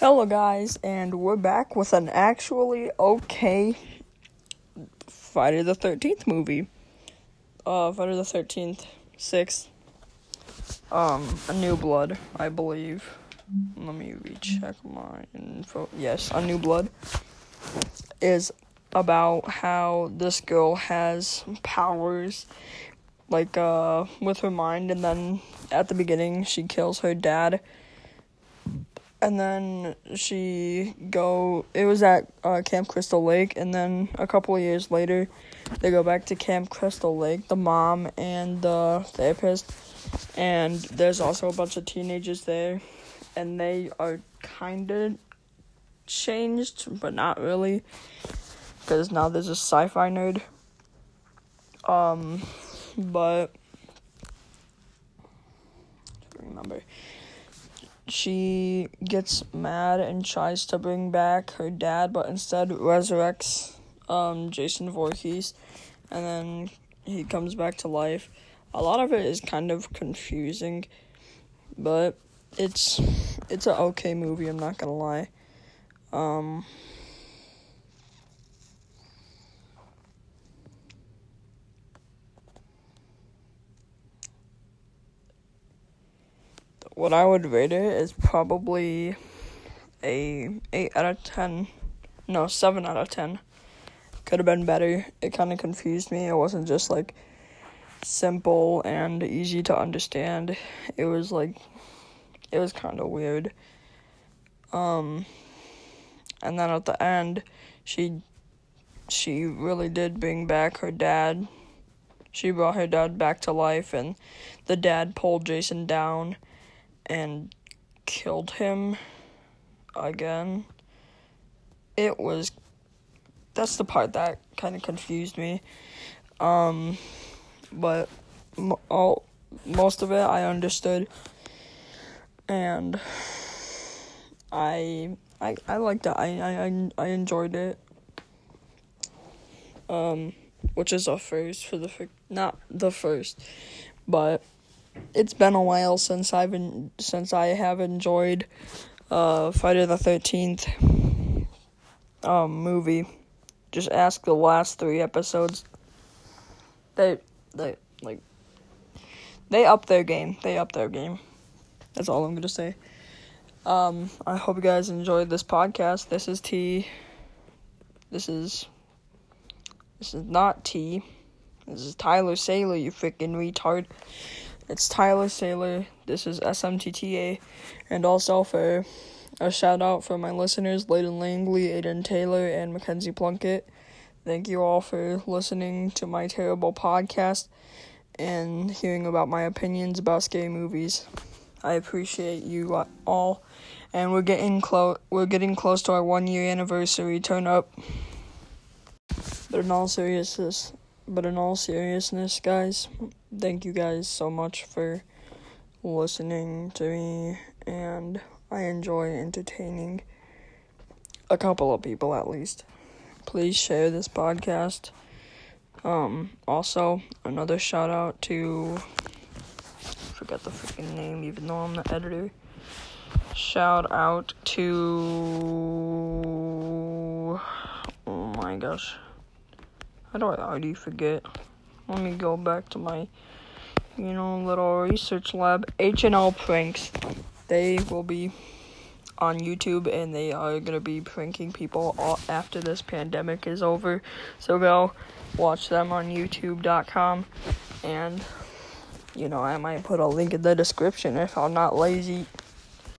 Hello, guys, and we're back with an actually okay Friday the 13th movie. Uh, Friday the 13th, 6th. Um, A New Blood, I believe. Let me recheck my info. Yes, A New Blood is about how this girl has powers, like, uh, with her mind, and then at the beginning, she kills her dad and then she go it was at uh, camp crystal lake and then a couple of years later they go back to camp crystal lake the mom and the therapist and there's also a bunch of teenagers there and they are kind of changed but not really because now there's a sci-fi nerd. Um but remember she gets mad and tries to bring back her dad, but instead resurrects um, Jason Voorhees, and then he comes back to life. A lot of it is kind of confusing, but it's it's an okay movie. I'm not gonna lie. Um, what I would rate it is probably a 8 out of 10. No, 7 out of 10. Could have been better. It kind of confused me. It wasn't just like simple and easy to understand. It was like it was kind of weird. Um and then at the end, she she really did bring back her dad. She brought her dad back to life and the dad pulled Jason down and killed him again. It was that's the part that kind of confused me. Um but all most of it I understood and I I I liked it. I I I enjoyed it. Um which is a first for the not the first, but it's been a while since I've been since I have enjoyed uh Friday the Thirteenth um movie. Just ask the last three episodes. They they like they up their game. They up their game. That's all I'm gonna say. Um, I hope you guys enjoyed this podcast. This is T. This is this is not T. This is Tyler Saylor, you freaking retard. It's Tyler Saylor. This is SMTTA. And also for a shout out for my listeners, Layden Langley, Aiden Taylor, and Mackenzie Plunkett. Thank you all for listening to my terrible podcast and hearing about my opinions about scary movies. I appreciate you all, and we're getting close. We're getting close to our one year anniversary. Turn up. But in all seriousness, but in all seriousness, guys, thank you guys so much for listening to me, and I enjoy entertaining a couple of people at least. Please share this podcast. Um, also, another shout out to I forget the freaking name, even though I'm the editor. Shout out to oh my gosh. I already forget? Let me go back to my, you know, little research lab. H&L Pranks. They will be on YouTube and they are to be pranking people all after this pandemic is over. So go watch them on youtube.com and you know, I might put a link in the description if I'm not lazy.